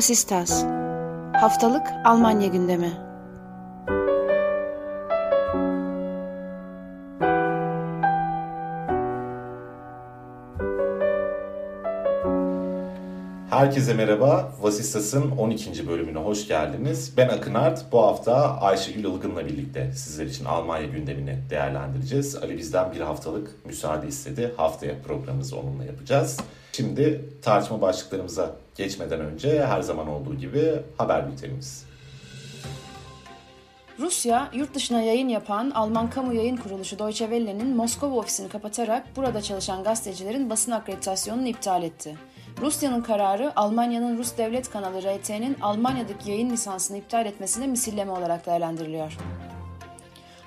Vasistas Haftalık Almanya gündemi Herkese merhaba. Vasistas'ın 12. bölümüne hoş geldiniz. Ben Akın Art. Bu hafta Ayşegül Ilgın'la birlikte sizler için Almanya gündemini değerlendireceğiz. Ali bizden bir haftalık müsaade istedi. Haftaya programımızı onunla yapacağız. Şimdi tartışma başlıklarımıza geçmeden önce her zaman olduğu gibi haber bültenimiz. Rusya, yurt dışına yayın yapan Alman kamu yayın kuruluşu Deutsche Welle'nin Moskova ofisini kapatarak burada çalışan gazetecilerin basın akreditasyonunu iptal etti. Rusya'nın kararı Almanya'nın Rus devlet kanalı RT'nin Almanya'daki yayın lisansını iptal etmesine misilleme olarak değerlendiriliyor.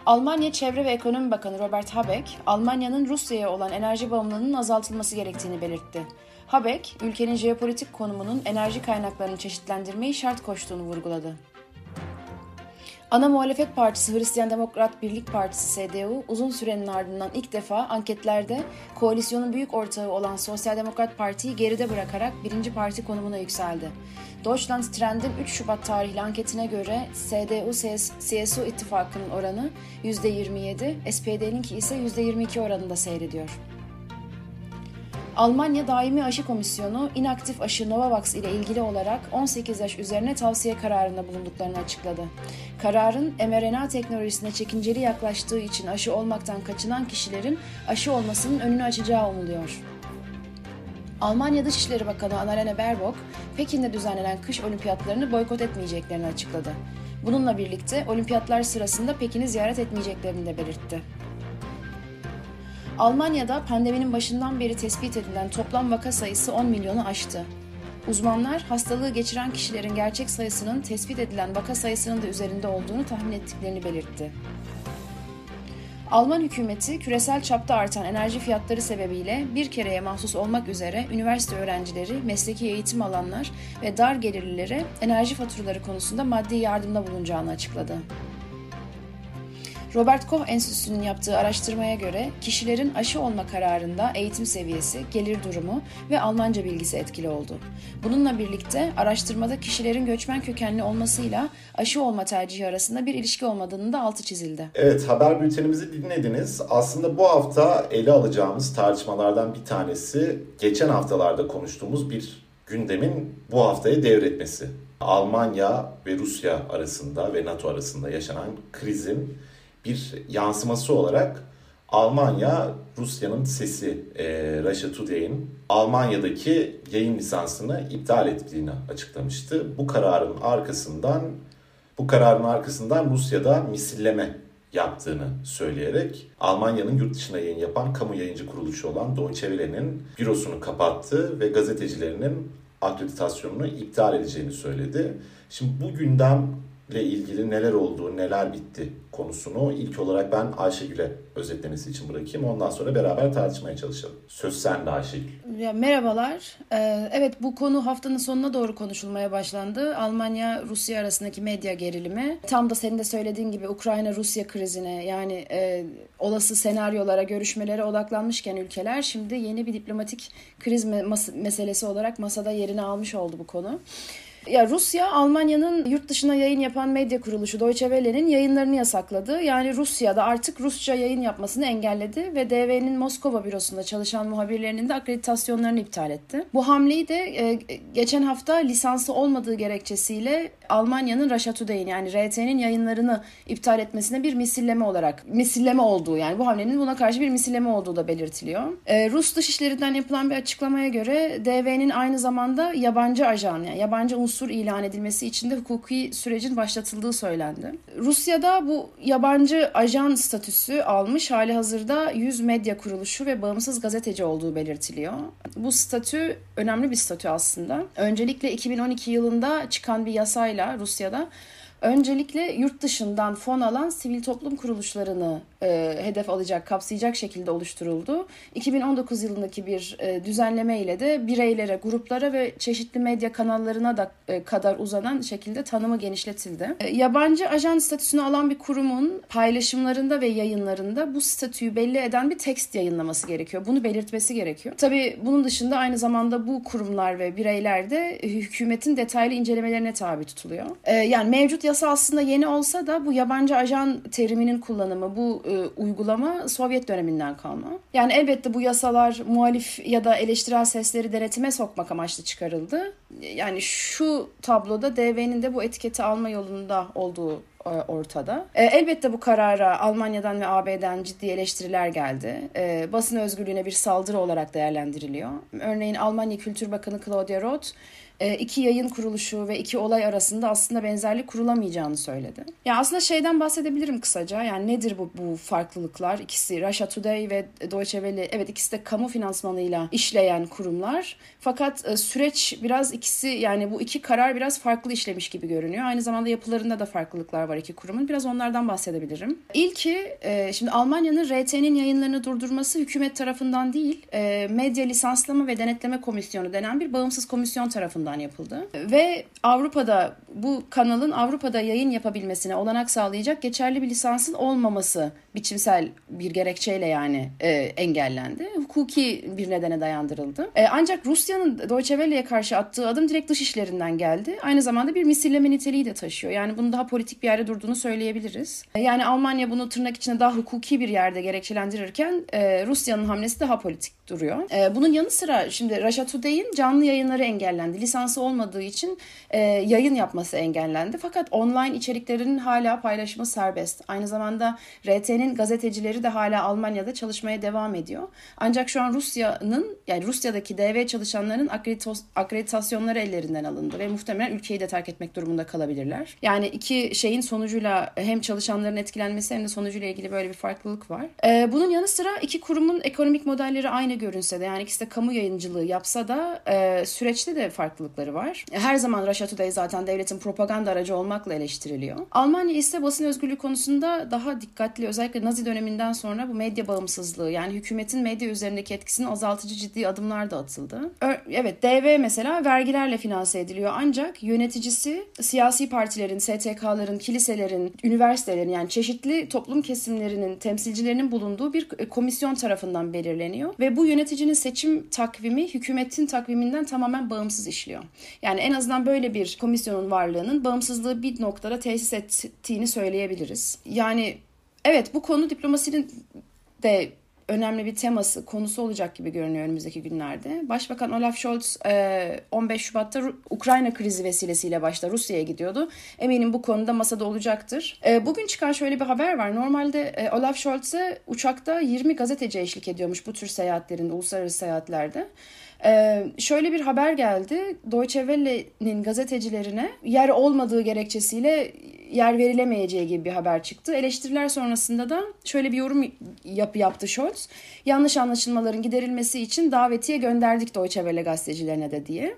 Almanya Çevre ve Ekonomi Bakanı Robert Habeck, Almanya'nın Rusya'ya olan enerji bağımlılığının azaltılması gerektiğini belirtti. Habeck, ülkenin jeopolitik konumunun enerji kaynaklarını çeşitlendirmeyi şart koştuğunu vurguladı. Ana muhalefet partisi Hristiyan Demokrat Birlik Partisi SDU uzun sürenin ardından ilk defa anketlerde koalisyonun büyük ortağı olan Sosyal Demokrat Parti'yi geride bırakarak birinci parti konumuna yükseldi. Deutschland Trend'in 3 Şubat tarihli anketine göre CDU-CSU ittifakının oranı %27, SPD'ninki ise %22 oranında seyrediyor. Almanya Daimi Aşı Komisyonu inaktif aşı Novavax ile ilgili olarak 18 yaş üzerine tavsiye kararında bulunduklarını açıkladı. Kararın mRNA teknolojisine çekinceli yaklaştığı için aşı olmaktan kaçınan kişilerin aşı olmasının önünü açacağı umuluyor. Almanya Dışişleri Bakanı Annalena Baerbock, Pekin'de düzenlenen kış olimpiyatlarını boykot etmeyeceklerini açıkladı. Bununla birlikte olimpiyatlar sırasında Pekin'i ziyaret etmeyeceklerini de belirtti. Almanya'da pandeminin başından beri tespit edilen toplam vaka sayısı 10 milyonu aştı. Uzmanlar hastalığı geçiren kişilerin gerçek sayısının tespit edilen vaka sayısının da üzerinde olduğunu tahmin ettiklerini belirtti. Alman hükümeti küresel çapta artan enerji fiyatları sebebiyle bir kereye mahsus olmak üzere üniversite öğrencileri, mesleki eğitim alanlar ve dar gelirlilere enerji faturaları konusunda maddi yardımda bulunacağını açıkladı. Robert Koch Enstitüsü'nün yaptığı araştırmaya göre kişilerin aşı olma kararında eğitim seviyesi, gelir durumu ve Almanca bilgisi etkili oldu. Bununla birlikte araştırmada kişilerin göçmen kökenli olmasıyla aşı olma tercihi arasında bir ilişki olmadığının da altı çizildi. Evet haber bültenimizi dinlediniz. Aslında bu hafta ele alacağımız tartışmalardan bir tanesi geçen haftalarda konuştuğumuz bir gündemin bu haftaya devretmesi. Almanya ve Rusya arasında ve NATO arasında yaşanan krizin bir yansıması olarak Almanya Rusya'nın sesi e, Russia Today'in Almanya'daki yayın lisansını iptal ettiğini açıklamıştı. Bu kararın arkasından bu kararın arkasından Rusya'da misilleme yaptığını söyleyerek Almanya'nın yurt dışına yayın yapan kamu yayıncı kuruluşu olan Deutsche Welle'nin bürosunu kapattı ve gazetecilerinin akreditasyonunu iptal edeceğini söyledi. Şimdi bu gündem ile ilgili neler oldu, neler bitti konusunu ilk olarak ben Ayşegül'e özetlemesi için bırakayım. Ondan sonra beraber tartışmaya çalışalım. Söz sende Ayşegül. Ya, merhabalar. Ee, evet bu konu haftanın sonuna doğru konuşulmaya başlandı. Almanya-Rusya arasındaki medya gerilimi. Tam da senin de söylediğin gibi Ukrayna-Rusya krizine yani e, olası senaryolara, görüşmelere odaklanmışken ülkeler şimdi yeni bir diplomatik kriz mes- meselesi olarak masada yerini almış oldu bu konu. Ya Rusya Almanya'nın yurt dışına yayın yapan medya kuruluşu Deutsche Welle'nin yayınlarını yasakladı. Yani Rusya'da artık Rusça yayın yapmasını engelledi ve DV'nin Moskova bürosunda çalışan muhabirlerinin de akreditasyonlarını iptal etti. Bu hamleyi de e, geçen hafta lisansı olmadığı gerekçesiyle Almanya'nın Today'in yani RT'nin yayınlarını iptal etmesine bir misilleme olarak misilleme olduğu yani bu hamlenin buna karşı bir misilleme olduğu da belirtiliyor. E, Rus Dışişleri'nden yapılan bir açıklamaya göre DV'nin aynı zamanda yabancı ajan yani yabancı unsur ilan edilmesi için de hukuki sürecin başlatıldığı söylendi. Rusya'da bu yabancı ajan statüsü almış hali hazırda 100 medya kuruluşu ve bağımsız gazeteci olduğu belirtiliyor. Bu statü önemli bir statü aslında. Öncelikle 2012 yılında çıkan bir yasayla Rusya'da öncelikle yurt dışından fon alan sivil toplum kuruluşlarını e, hedef alacak, kapsayacak şekilde oluşturuldu. 2019 yılındaki bir e, düzenleme ile de bireylere, gruplara ve çeşitli medya kanallarına da e, kadar uzanan şekilde tanımı genişletildi. E, yabancı ajan statüsünü alan bir kurumun paylaşımlarında ve yayınlarında bu statüyü belli eden bir tekst yayınlaması gerekiyor. Bunu belirtmesi gerekiyor. Tabii bunun dışında aynı zamanda bu kurumlar ve bireyler de hükümetin detaylı incelemelerine tabi tutuluyor. E, yani mevcut yasa aslında yeni olsa da bu yabancı ajan teriminin kullanımı, bu e, uygulama Sovyet döneminden kalma. Yani elbette bu yasalar muhalif ya da eleştirel sesleri denetime sokmak amaçlı çıkarıldı. Yani şu tabloda DV'nin de bu etiketi alma yolunda olduğu e, ortada. E, elbette bu karara Almanya'dan ve AB'den ciddi eleştiriler geldi. E, basın özgürlüğüne bir saldırı olarak değerlendiriliyor. Örneğin Almanya Kültür Bakanı Claudia Roth iki yayın kuruluşu ve iki olay arasında aslında benzerlik kurulamayacağını söyledi. Ya aslında şeyden bahsedebilirim kısaca. Yani nedir bu bu farklılıklar? İkisi Russia Today ve Deutsche Welle evet ikisi de kamu finansmanıyla işleyen kurumlar. Fakat e, süreç biraz ikisi yani bu iki karar biraz farklı işlemiş gibi görünüyor. Aynı zamanda yapılarında da farklılıklar var iki kurumun. Biraz onlardan bahsedebilirim. İlki e, şimdi Almanya'nın RT'nin yayınlarını durdurması hükümet tarafından değil, medya lisanslama ve denetleme komisyonu denen bir bağımsız komisyon tarafından tarafından yapıldı. Ve Avrupa'da bu kanalın Avrupa'da yayın yapabilmesine olanak sağlayacak geçerli bir lisansın olmaması biçimsel bir gerekçeyle yani e, engellendi. Hukuki bir nedene dayandırıldı. E, ancak Rusya'nın Deutsche Welle'ye karşı attığı adım direkt dış işlerinden geldi. Aynı zamanda bir misilleme niteliği de taşıyor. Yani bunun daha politik bir yerde durduğunu söyleyebiliriz. E, yani Almanya bunu tırnak içinde daha hukuki bir yerde gerekçelendirirken e, Rusya'nın hamlesi daha politik duruyor. E, bunun yanı sıra şimdi Russia Today'in canlı yayınları engellendi. Lisansı olmadığı için e, yayın yapması engellendi. Fakat online içeriklerinin hala paylaşımı serbest. Aynı zamanda RT'nin gazetecileri de hala Almanya'da çalışmaya devam ediyor. Ancak şu an Rusya'nın yani Rusya'daki DV çalışanların akreditasyonları ellerinden alındı ve muhtemelen ülkeyi de terk etmek durumunda kalabilirler. Yani iki şeyin sonucuyla hem çalışanların etkilenmesi hem de sonucuyla ilgili böyle bir farklılık var. E, bunun yanı sıra iki kurumun ekonomik modelleri aynı görünse de yani ikisi de kamu yayıncılığı yapsa da e, süreçte de farklılıkları var. Her zaman Russia Today zaten devletin propaganda aracı olmakla eleştiriliyor. Almanya ise basın özgürlüğü konusunda daha dikkatli özellikle Nazi döneminden sonra bu medya bağımsızlığı yani hükümetin medya üzerindeki etkisini azaltıcı ciddi adımlar da atıldı. Evet DV mesela vergilerle finanse ediliyor ancak yöneticisi siyasi partilerin, STK'ların, kiliselerin, üniversitelerin yani çeşitli toplum kesimlerinin temsilcilerinin bulunduğu bir komisyon tarafından belirleniyor ve bu yöneticinin seçim takvimi hükümetin takviminden tamamen bağımsız işliyor. Yani en azından böyle bir komisyonun varlığının bağımsızlığı bir noktada tesis ettiğini söyleyebiliriz. Yani evet bu konu diplomasinin de önemli bir teması, konusu olacak gibi görünüyor önümüzdeki günlerde. Başbakan Olaf Scholz 15 Şubat'ta Ukrayna krizi vesilesiyle başta Rusya'ya gidiyordu. Eminim bu konuda masada olacaktır. Bugün çıkan şöyle bir haber var. Normalde Olaf Scholz'e uçakta 20 gazeteci eşlik ediyormuş bu tür seyahatlerinde, uluslararası seyahatlerde. Ee, şöyle bir haber geldi. Deutsche Welle'nin gazetecilerine yer olmadığı gerekçesiyle yer verilemeyeceği gibi bir haber çıktı. Eleştiriler sonrasında da şöyle bir yorum yap, yaptı Scholz. Yanlış anlaşılmaların giderilmesi için davetiye gönderdik Deutsche Welle gazetecilerine de diye.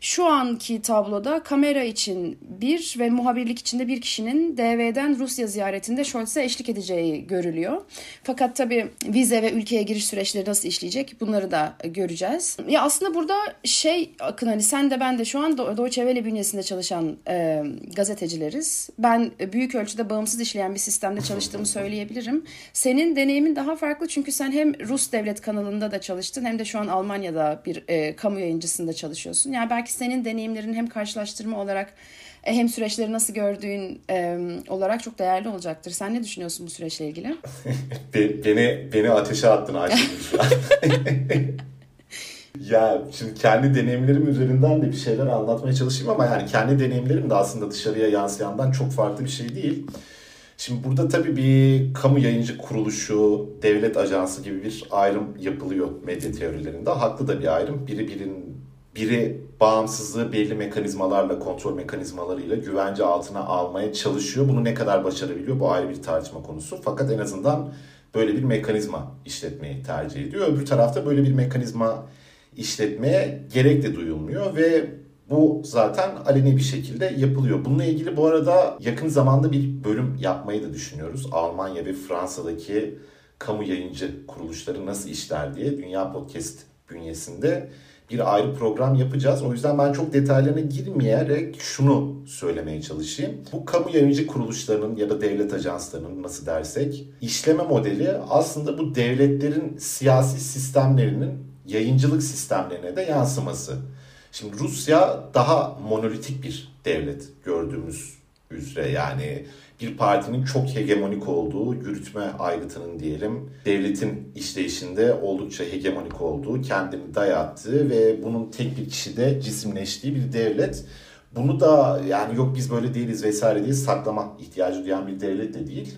Şu anki tabloda kamera için bir ve muhabirlik içinde bir kişinin DV'den Rusya ziyaretinde Scholz'e eşlik edeceği görülüyor. Fakat tabii vize ve ülkeye giriş süreçleri nasıl işleyecek bunları da göreceğiz. Ya aslında burada şey Akın hani sen de ben de şu an Deutsche Welle bünyesinde çalışan e, gazetecileriz. Ben büyük ölçüde bağımsız işleyen bir sistemde çalıştığımı söyleyebilirim. Senin deneyimin daha farklı çünkü sen hem Rus devlet kanalında da çalıştın hem de şu an Almanya'da bir e, kamu yayıncısında çalışıyorsun. Yani belki belki senin deneyimlerin hem karşılaştırma olarak e, hem süreçleri nasıl gördüğün e, olarak çok değerli olacaktır. Sen ne düşünüyorsun bu süreçle ilgili? beni beni ateşe attın Ayşegül şu an. ya şimdi kendi deneyimlerim üzerinden de bir şeyler anlatmaya çalışayım ama yani kendi deneyimlerim de aslında dışarıya yansıyandan çok farklı bir şey değil. Şimdi burada tabii bir kamu yayıncı kuruluşu, devlet ajansı gibi bir ayrım yapılıyor medya teorilerinde. Haklı da bir ayrım. Biri birinin biri bağımsızlığı belli mekanizmalarla, kontrol mekanizmalarıyla güvence altına almaya çalışıyor. Bunu ne kadar başarabiliyor bu ayrı bir tartışma konusu. Fakat en azından böyle bir mekanizma işletmeyi tercih ediyor. Öbür tarafta böyle bir mekanizma işletmeye gerek de duyulmuyor ve Bu zaten aleni bir şekilde yapılıyor. Bununla ilgili bu arada yakın zamanda bir bölüm yapmayı da düşünüyoruz. Almanya ve Fransa'daki kamu yayıncı kuruluşları nasıl işler diye Dünya Podcast bünyesinde bir ayrı program yapacağız. O yüzden ben çok detaylarına girmeyerek şunu söylemeye çalışayım. Bu kamu yayıncı kuruluşlarının ya da devlet ajanslarının nasıl dersek işleme modeli aslında bu devletlerin siyasi sistemlerinin yayıncılık sistemlerine de yansıması. Şimdi Rusya daha monolitik bir devlet gördüğümüz üzere yani bir partinin çok hegemonik olduğu, yürütme aygıtının diyelim, devletin işleyişinde oldukça hegemonik olduğu, kendini dayattığı ve bunun tek bir kişide cisimleştiği bir devlet. Bunu da yani yok biz böyle değiliz vesaire diye saklama ihtiyacı duyan bir devlet de değil.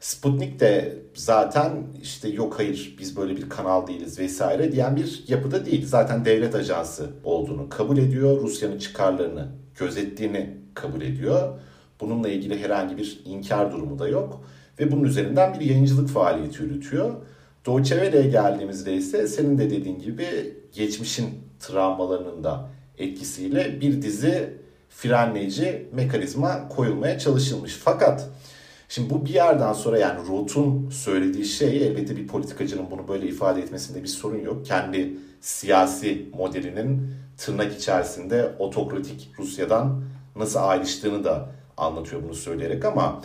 Sputnik de zaten işte yok hayır biz böyle bir kanal değiliz vesaire diyen bir yapıda değil. Zaten devlet ajansı olduğunu kabul ediyor. Rusya'nın çıkarlarını gözettiğini kabul ediyor. Bununla ilgili herhangi bir inkar durumu da yok. Ve bunun üzerinden bir yayıncılık faaliyeti yürütüyor. Deutsche Welle'ye geldiğimizde ise senin de dediğin gibi geçmişin travmalarının da etkisiyle bir dizi frenleyici mekanizma koyulmaya çalışılmış. Fakat şimdi bu bir yerden sonra yani Roth'un söylediği şey elbette bir politikacının bunu böyle ifade etmesinde bir sorun yok. Kendi siyasi modelinin tırnak içerisinde otokratik Rusya'dan nasıl ayrıştığını da anlatıyor bunu söyleyerek ama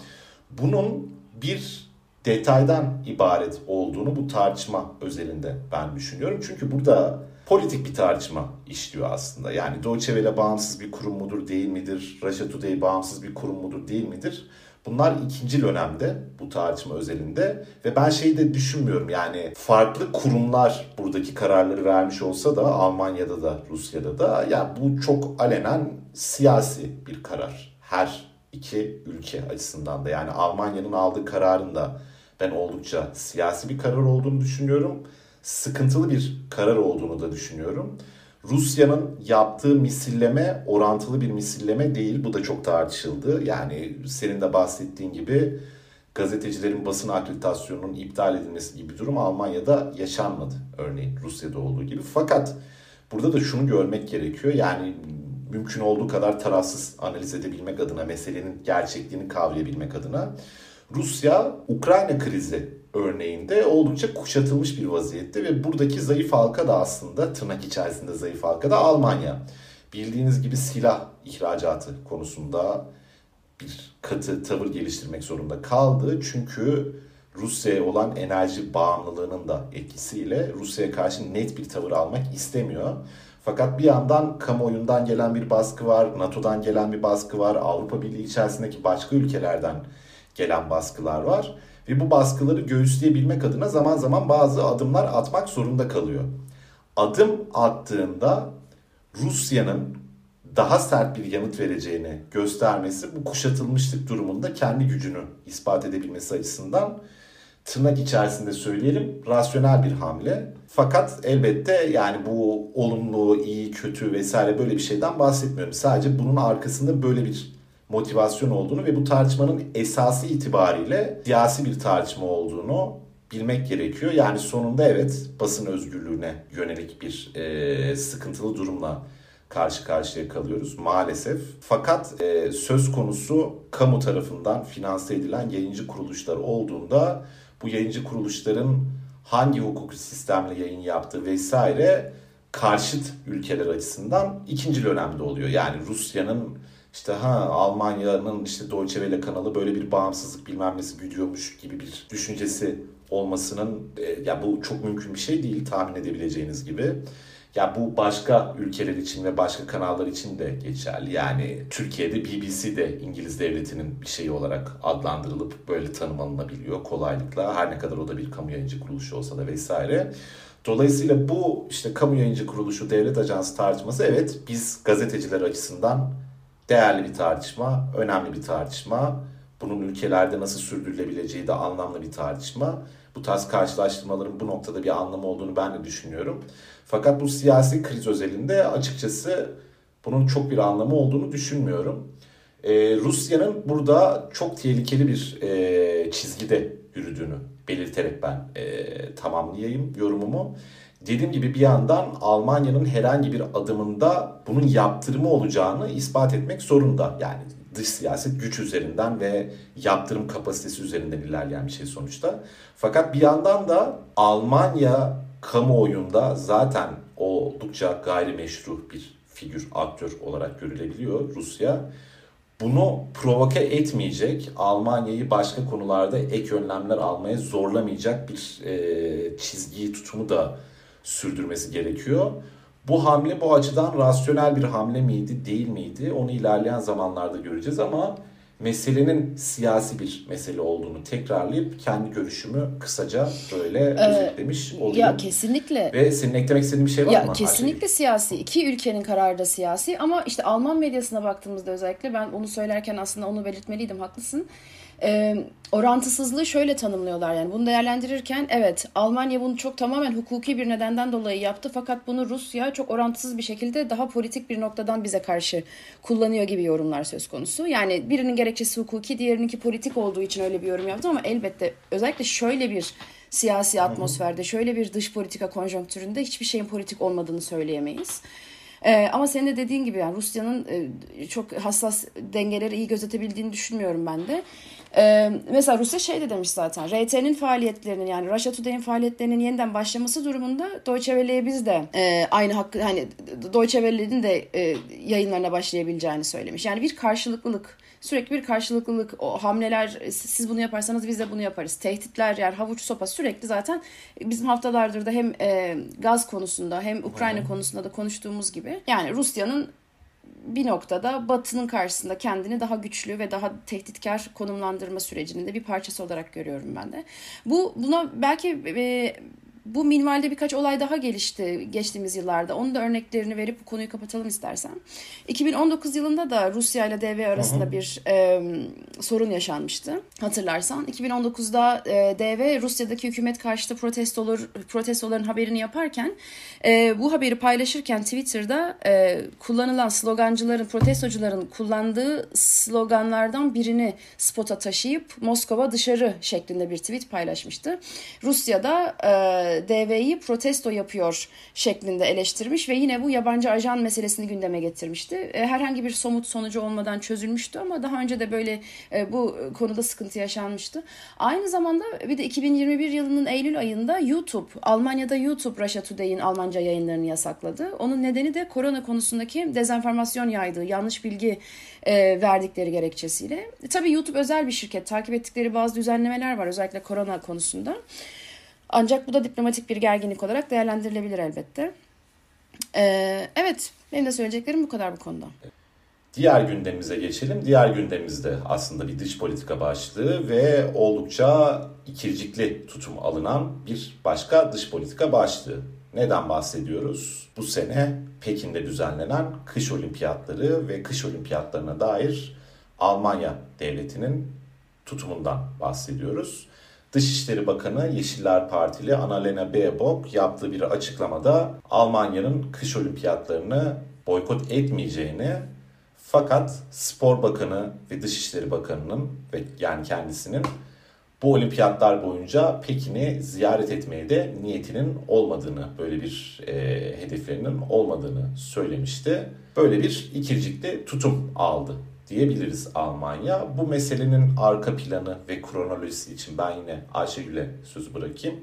bunun bir detaydan ibaret olduğunu bu tartışma özelinde ben düşünüyorum. Çünkü burada politik bir tartışma işliyor aslında. Yani Deutsche Welle bağımsız bir kurum mudur değil midir? Russia Today bağımsız bir kurum mudur değil midir? Bunlar ikinci önemde bu tartışma özelinde ve ben şeyi de düşünmüyorum yani farklı kurumlar buradaki kararları vermiş olsa da Almanya'da da Rusya'da da yani bu çok alenen siyasi bir karar. Her iki ülke açısından da yani Almanya'nın aldığı kararın da ben oldukça siyasi bir karar olduğunu düşünüyorum. Sıkıntılı bir karar olduğunu da düşünüyorum. Rusya'nın yaptığı misilleme orantılı bir misilleme değil. Bu da çok tartışıldı. Yani senin de bahsettiğin gibi gazetecilerin basın akreditasyonunun iptal edilmesi gibi bir durum Almanya'da yaşanmadı. Örneğin Rusya'da olduğu gibi. Fakat burada da şunu görmek gerekiyor. Yani mümkün olduğu kadar tarafsız analiz edebilmek adına, meselenin gerçekliğini kavrayabilmek adına Rusya Ukrayna krizi örneğinde oldukça kuşatılmış bir vaziyette ve buradaki zayıf halka da aslında tırnak içerisinde zayıf halka da Almanya. Bildiğiniz gibi silah ihracatı konusunda bir katı tavır geliştirmek zorunda kaldı. Çünkü Rusya'ya olan enerji bağımlılığının da etkisiyle Rusya'ya karşı net bir tavır almak istemiyor. Fakat bir yandan kamuoyundan gelen bir baskı var, NATO'dan gelen bir baskı var, Avrupa Birliği içerisindeki başka ülkelerden gelen baskılar var. Ve bu baskıları göğüsleyebilmek adına zaman zaman bazı adımlar atmak zorunda kalıyor. Adım attığında Rusya'nın daha sert bir yanıt vereceğini göstermesi bu kuşatılmışlık durumunda kendi gücünü ispat edebilmesi açısından tırnak içerisinde söyleyelim rasyonel bir hamle. Fakat elbette yani bu olumlu, iyi, kötü vesaire böyle bir şeyden bahsetmiyorum. Sadece bunun arkasında böyle bir motivasyon olduğunu ve bu tartışmanın esası itibariyle siyasi bir tartışma olduğunu bilmek gerekiyor. Yani sonunda evet basın özgürlüğüne yönelik bir e, sıkıntılı durumla karşı karşıya kalıyoruz maalesef. Fakat e, söz konusu kamu tarafından finanse edilen yayıncı kuruluşlar olduğunda bu yayıncı kuruluşların hangi hukuki sistemle yayın yaptığı vesaire karşıt ülkeler açısından ikinci önemli oluyor. Yani Rusya'nın işte ha Almanya'nın işte Deutsche Welle kanalı böyle bir bağımsızlık bilmem nesi güdüyormuş gibi bir düşüncesi olmasının e, ya bu çok mümkün bir şey değil tahmin edebileceğiniz gibi. Ya bu başka ülkeler için ve başka kanallar için de geçerli. Yani Türkiye'de BBC de İngiliz devletinin bir şeyi olarak adlandırılıp böyle tanım alınabiliyor kolaylıkla. Her ne kadar o da bir kamu yayıncı kuruluşu olsa da vesaire. Dolayısıyla bu işte kamu yayıncı kuruluşu devlet ajansı tartışması evet biz gazeteciler açısından değerli bir tartışma, önemli bir tartışma. Bunun ülkelerde nasıl sürdürülebileceği de anlamlı bir tartışma. Bu tarz karşılaştırmaların bu noktada bir anlamı olduğunu ben de düşünüyorum. Fakat bu siyasi kriz özelinde açıkçası bunun çok bir anlamı olduğunu düşünmüyorum. Ee, Rusya'nın burada çok tehlikeli bir e, çizgide yürüdüğünü belirterek ben e, tamamlayayım yorumumu. dediğim gibi bir yandan Almanya'nın herhangi bir adımında bunun yaptırımı olacağını ispat etmek zorunda. Yani dış siyaset güç üzerinden ve yaptırım kapasitesi üzerinden ilerleyen bir şey sonuçta. Fakat bir yandan da Almanya kamuoyunda zaten oldukça gayrimeşru bir figür, aktör olarak görülebiliyor Rusya. Bunu provoke etmeyecek, Almanya'yı başka konularda ek önlemler almaya zorlamayacak bir e, çizgiyi, tutumu da sürdürmesi gerekiyor. Bu hamle bu açıdan rasyonel bir hamle miydi, değil miydi? Onu ilerleyen zamanlarda göreceğiz ama meselenin siyasi bir mesele olduğunu tekrarlayıp kendi görüşümü kısaca böyle ee, özetlemiş olayım. Ya kesinlikle. Ve senin eklemek istediğin bir şey var ya, mı? Ya kesinlikle siyasi. İki ülkenin kararı da siyasi ama işte Alman medyasına baktığımızda özellikle ben onu söylerken aslında onu belirtmeliydim haklısın e, orantısızlığı şöyle tanımlıyorlar yani bunu değerlendirirken evet Almanya bunu çok tamamen hukuki bir nedenden dolayı yaptı fakat bunu Rusya çok orantısız bir şekilde daha politik bir noktadan bize karşı kullanıyor gibi yorumlar söz konusu. Yani birinin gerekçesi hukuki diğerininki politik olduğu için öyle bir yorum yaptı ama elbette özellikle şöyle bir siyasi atmosferde şöyle bir dış politika konjonktüründe hiçbir şeyin politik olmadığını söyleyemeyiz. Ee, ama senin de dediğin gibi yani Rusya'nın e, çok hassas dengeleri iyi gözetebildiğini düşünmüyorum ben de. Ee, mesela Rusya şey de demiş zaten. RT'nin faaliyetlerinin yani Russia Today'in faaliyetlerinin yeniden başlaması durumunda Deutsche Welle'ye biz de e, aynı hakkı hani Deutsche Welle'nin de e, yayınlarına başlayabileceğini söylemiş. Yani bir karşılıklılık sürekli bir karşılıklılık o hamleler siz bunu yaparsanız biz de bunu yaparız. Tehditler yani havuç sopa sürekli zaten bizim haftalardır da hem e, gaz konusunda hem Ukrayna hmm. konusunda da konuştuğumuz gibi yani Rusya'nın bir noktada Batı'nın karşısında kendini daha güçlü ve daha tehditkar konumlandırma sürecinin de bir parçası olarak görüyorum ben de. Bu buna belki e, bu minvalde birkaç olay daha gelişti geçtiğimiz yıllarda. Onun da örneklerini verip bu konuyu kapatalım istersen. 2019 yılında da Rusya ile DV arasında bir e, sorun yaşanmıştı. Hatırlarsan 2019'da e, DV Rusya'daki hükümet karşıtı protestolar protestoların haberini yaparken e, bu haberi paylaşırken Twitter'da e, kullanılan slogancıların, protestocuların kullandığı sloganlardan birini spota taşıyıp Moskova dışarı şeklinde bir tweet paylaşmıştı. Rusya'da e, DV'yi protesto yapıyor şeklinde eleştirmiş ve yine bu yabancı ajan meselesini gündeme getirmişti. E, herhangi bir somut sonucu olmadan çözülmüştü ama daha önce de böyle e, bu konuda sıkıntı yaşanmıştı. Aynı zamanda bir de 2021 yılının Eylül ayında YouTube, Almanya'da YouTube Russia Today'in Almanca yayınlarını yasakladı. Onun nedeni de korona konusundaki dezenformasyon yaydığı, yanlış bilgi e, verdikleri gerekçesiyle. tabii YouTube özel bir şirket. Takip ettikleri bazı düzenlemeler var özellikle korona konusunda. Ancak bu da diplomatik bir gerginlik olarak değerlendirilebilir elbette. Ee, evet, benim de söyleyeceklerim bu kadar bu konuda. Diğer gündemimize geçelim. Diğer gündemimizde aslında bir dış politika başlığı ve oldukça ikircikli tutum alınan bir başka dış politika başlığı. Neden bahsediyoruz? Bu sene Pekin'de düzenlenen kış olimpiyatları ve kış olimpiyatlarına dair Almanya devletinin tutumundan bahsediyoruz. Dışişleri Bakanı Yeşiller Partili Annalena Baerbock yaptığı bir açıklamada Almanya'nın kış olimpiyatlarını boykot etmeyeceğini fakat Spor Bakanı ve Dışişleri Bakanı'nın ve yani kendisinin bu olimpiyatlar boyunca Pekin'i ziyaret etmeye de niyetinin olmadığını, böyle bir e, hedeflerinin olmadığını söylemişti. Böyle bir ikircikli tutum aldı diyebiliriz Almanya. Bu meselenin arka planı ve kronolojisi için ben yine Ayşegül'e söz bırakayım.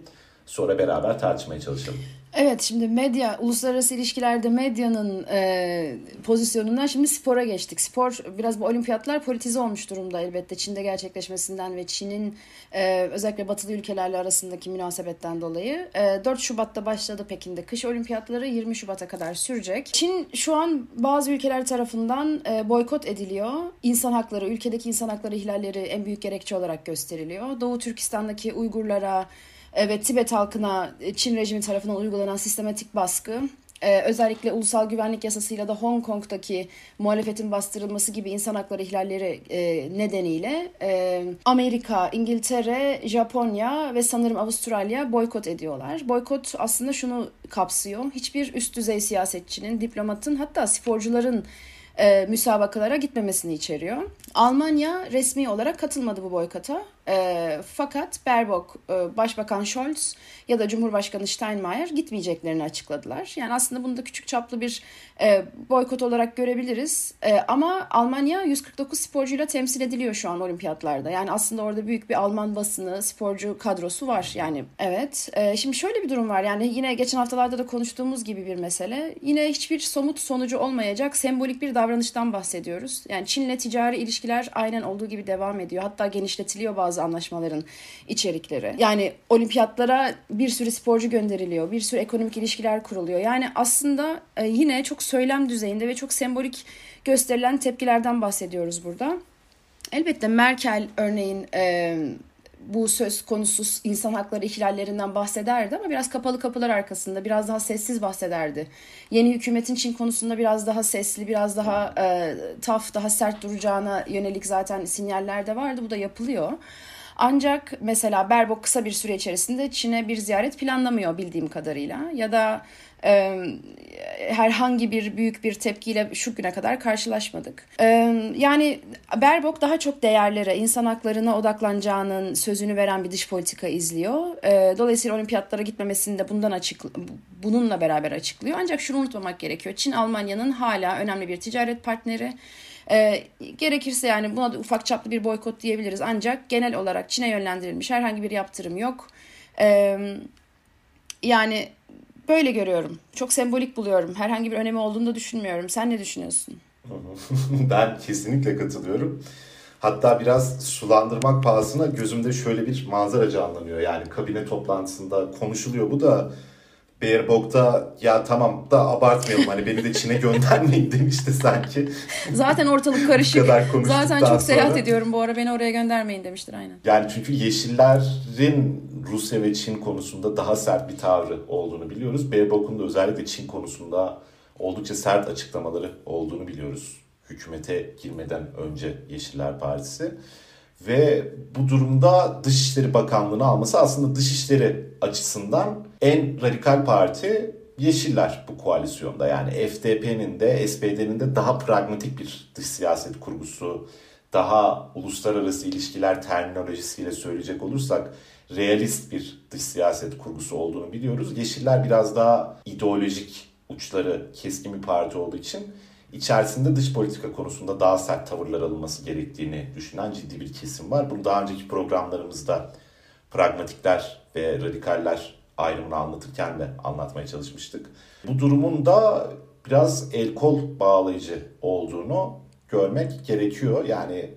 Sonra beraber tartışmaya çalışalım. Evet şimdi medya, uluslararası ilişkilerde medyanın e, pozisyonundan şimdi spora geçtik. Spor biraz bu olimpiyatlar politize olmuş durumda elbette Çin'de gerçekleşmesinden ve Çin'in e, özellikle batılı ülkelerle arasındaki münasebetten dolayı. E, 4 Şubat'ta başladı Pekin'de kış olimpiyatları 20 Şubat'a kadar sürecek. Çin şu an bazı ülkeler tarafından e, boykot ediliyor. İnsan hakları, ülkedeki insan hakları ihlalleri en büyük gerekçe olarak gösteriliyor. Doğu Türkistan'daki Uygurlara, ve Tibet halkına e, Çin rejimi tarafından uygulanan sistematik baskı, ee, özellikle ulusal güvenlik yasasıyla da Hong Kong'daki muhalefetin bastırılması gibi insan hakları ihlalleri e, nedeniyle e, Amerika, İngiltere, Japonya ve sanırım Avustralya boykot ediyorlar. Boykot aslında şunu kapsıyor. Hiçbir üst düzey siyasetçinin, diplomatın hatta sporcuların e, müsabakalara gitmemesini içeriyor. Almanya resmi olarak katılmadı bu boykota. E, fakat Baerbock, e, Başbakan Scholz ya da Cumhurbaşkanı Steinmeier gitmeyeceklerini açıkladılar. Yani aslında bunu da küçük çaplı bir e, boykot olarak görebiliriz. E, ama Almanya 149 sporcuyla temsil ediliyor şu an olimpiyatlarda. Yani aslında orada büyük bir Alman basını, sporcu kadrosu var. Yani evet. E, şimdi şöyle bir durum var. Yani yine geçen haftalarda da konuştuğumuz gibi bir mesele. Yine hiçbir somut sonucu olmayacak sembolik bir davranıştan bahsediyoruz. Yani Çin'le ticari ilişkiler aynen olduğu gibi devam ediyor. Hatta genişletiliyor bazı anlaşmaların içerikleri. Yani olimpiyatlara bir sürü sporcu gönderiliyor. Bir sürü ekonomik ilişkiler kuruluyor. Yani aslında e, yine çok söylem düzeyinde ve çok sembolik gösterilen tepkilerden bahsediyoruz burada. Elbette Merkel örneğin e, bu söz konusu insan hakları ihlallerinden bahsederdi ama biraz kapalı kapılar arkasında biraz daha sessiz bahsederdi. Yeni hükümetin Çin konusunda biraz daha sesli, biraz daha e, taf, daha sert duracağına yönelik zaten sinyaller de vardı. Bu da yapılıyor. Ancak mesela Berbok kısa bir süre içerisinde Çin'e bir ziyaret planlamıyor bildiğim kadarıyla. Ya da e, herhangi bir büyük bir tepkiyle şu güne kadar karşılaşmadık. E, yani Berbok daha çok değerlere, insan haklarına odaklanacağının sözünü veren bir dış politika izliyor. E, dolayısıyla olimpiyatlara gitmemesini de bundan açık, bununla beraber açıklıyor. Ancak şunu unutmamak gerekiyor. Çin Almanya'nın hala önemli bir ticaret partneri. E, gerekirse yani buna da ufak çaplı bir boykot diyebiliriz. Ancak genel olarak Çin'e yönlendirilmiş herhangi bir yaptırım yok. E, yani böyle görüyorum. Çok sembolik buluyorum. Herhangi bir önemi olduğunu da düşünmüyorum. Sen ne düşünüyorsun? ben kesinlikle katılıyorum. Hatta biraz sulandırmak pahasına gözümde şöyle bir manzara canlanıyor. Yani kabine toplantısında konuşuluyor bu da Baerbock'ta ya tamam da abartmayalım hani beni de Çin'e göndermeyin demişti sanki. Zaten ortalık karışık. Zaten çok sonra. seyahat ediyorum bu ara beni oraya göndermeyin demiştir aynen. Yani çünkü Yeşillerin Rusya ve Çin konusunda daha sert bir tavrı olduğunu biliyoruz. Baerbock'un da özellikle Çin konusunda oldukça sert açıklamaları olduğunu biliyoruz. Hükümete girmeden önce Yeşiller Partisi. Ve bu durumda Dışişleri Bakanlığı'nı alması aslında Dışişleri açısından en radikal parti Yeşiller bu koalisyonda. Yani FDP'nin de SPD'nin de daha pragmatik bir dış siyaset kurgusu, daha uluslararası ilişkiler terminolojisiyle söyleyecek olursak realist bir dış siyaset kurgusu olduğunu biliyoruz. Yeşiller biraz daha ideolojik uçları keskin bir parti olduğu için içerisinde dış politika konusunda daha sert tavırlar alınması gerektiğini düşünen ciddi bir kesim var. Bunu daha önceki programlarımızda pragmatikler ve radikaller ayrımını anlatırken de anlatmaya çalışmıştık. Bu durumun da biraz el kol bağlayıcı olduğunu görmek gerekiyor. Yani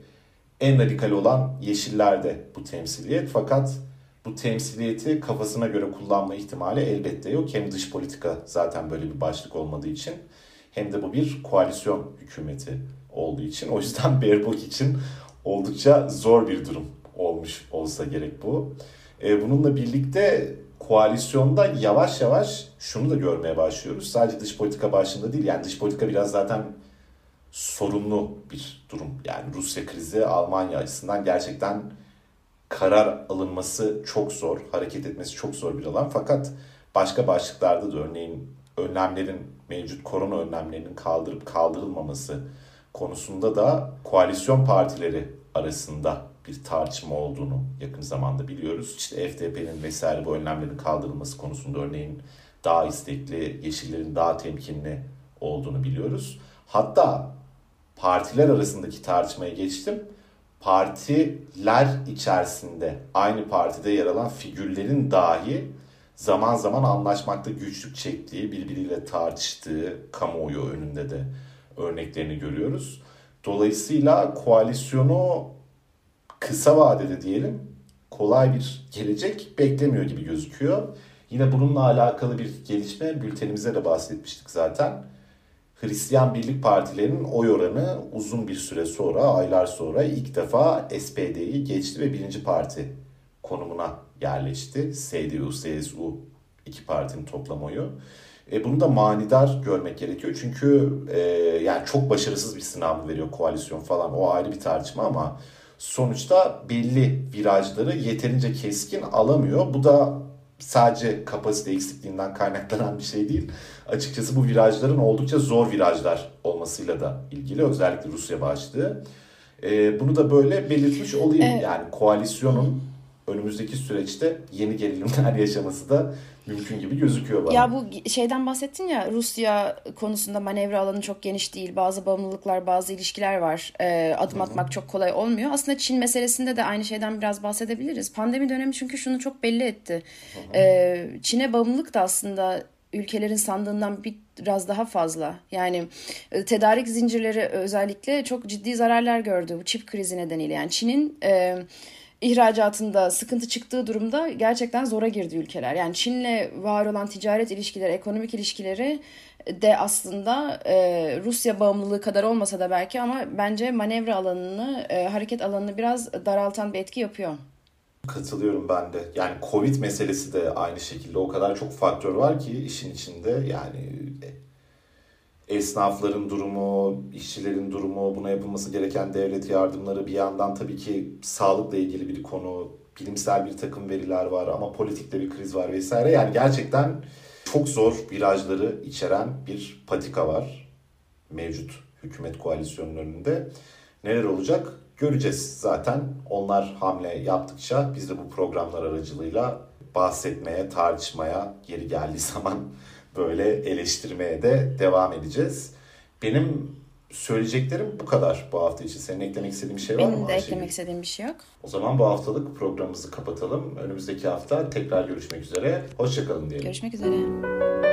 en radikal olan yeşillerde bu temsiliyet fakat bu temsiliyeti kafasına göre kullanma ihtimali elbette yok. Hem dış politika zaten böyle bir başlık olmadığı için hem de bu bir koalisyon hükümeti olduğu için. O yüzden Baerbock için oldukça zor bir durum olmuş olsa gerek bu. E, bununla birlikte koalisyonda yavaş yavaş şunu da görmeye başlıyoruz. Sadece dış politika başlığında değil yani dış politika biraz zaten sorunlu bir durum. Yani Rusya krizi Almanya açısından gerçekten karar alınması çok zor, hareket etmesi çok zor bir alan. Fakat başka başlıklarda da örneğin önlemlerin mevcut korona önlemlerinin kaldırıp kaldırılmaması konusunda da koalisyon partileri arasında bir tartışma olduğunu yakın zamanda biliyoruz. İşte FDP'nin vesaire bu önlemlerin kaldırılması konusunda örneğin daha istekli, yeşillerin daha temkinli olduğunu biliyoruz. Hatta partiler arasındaki tartışmaya geçtim. Partiler içerisinde aynı partide yer alan figürlerin dahi zaman zaman anlaşmakta güçlük çektiği, birbiriyle tartıştığı kamuoyu önünde de örneklerini görüyoruz. Dolayısıyla koalisyonu kısa vadede diyelim kolay bir gelecek beklemiyor gibi gözüküyor. Yine bununla alakalı bir gelişme bültenimize de bahsetmiştik zaten. Hristiyan Birlik Partilerinin oy oranı uzun bir süre sonra, aylar sonra ilk defa SPD'yi geçti ve birinci parti konumuna yerleşti. CDU, CSU iki partinin toplam oyu. E, bunu da manidar görmek gerekiyor. Çünkü e, yani çok başarısız bir sınav veriyor koalisyon falan. O ayrı bir tartışma ama sonuçta belli virajları yeterince keskin alamıyor. Bu da sadece kapasite eksikliğinden kaynaklanan bir şey değil. Açıkçası bu virajların oldukça zor virajlar olmasıyla da ilgili. Özellikle Rusya başlığı. E, bunu da böyle belirtmiş olayım. Evet. Yani koalisyonun önümüzdeki süreçte yeni gerilimler yaşaması da mümkün gibi gözüküyor bana. Ya bu şeyden bahsettin ya Rusya konusunda manevra alanı çok geniş değil. Bazı bağımlılıklar, bazı ilişkiler var. Ee, adım Hı-hı. atmak çok kolay olmuyor. Aslında Çin meselesinde de aynı şeyden biraz bahsedebiliriz. Pandemi dönemi çünkü şunu çok belli etti. Ee, Çin'e bağımlılık da aslında ülkelerin sandığından biraz daha fazla. Yani e, tedarik zincirleri özellikle çok ciddi zararlar gördü bu çip krizi nedeniyle. Yani Çin'in e, ihracatında sıkıntı çıktığı durumda gerçekten zora girdi ülkeler. Yani Çin'le var olan ticaret ilişkileri, ekonomik ilişkileri de aslında e, Rusya bağımlılığı kadar olmasa da belki ama bence manevra alanını, e, hareket alanını biraz daraltan bir etki yapıyor. Katılıyorum ben de. Yani Covid meselesi de aynı şekilde o kadar çok faktör var ki işin içinde yani esnafların durumu, işçilerin durumu, buna yapılması gereken devlet yardımları bir yandan tabii ki sağlıkla ilgili bir konu, bilimsel bir takım veriler var ama politikte bir kriz var vesaire. Yani gerçekten çok zor virajları içeren bir patika var mevcut hükümet koalisyonunun önünde. Neler olacak göreceğiz zaten. Onlar hamle yaptıkça biz de bu programlar aracılığıyla bahsetmeye, tartışmaya geri geldiği zaman böyle eleştirmeye de devam edeceğiz. Benim söyleyeceklerim bu kadar bu hafta için. Senin eklemek istediğin bir şey var Benim mı? Benim de eklemek istediğim bir şey yok. O zaman bu haftalık programımızı kapatalım. Önümüzdeki hafta tekrar görüşmek üzere. Hoşçakalın diyelim. Görüşmek üzere.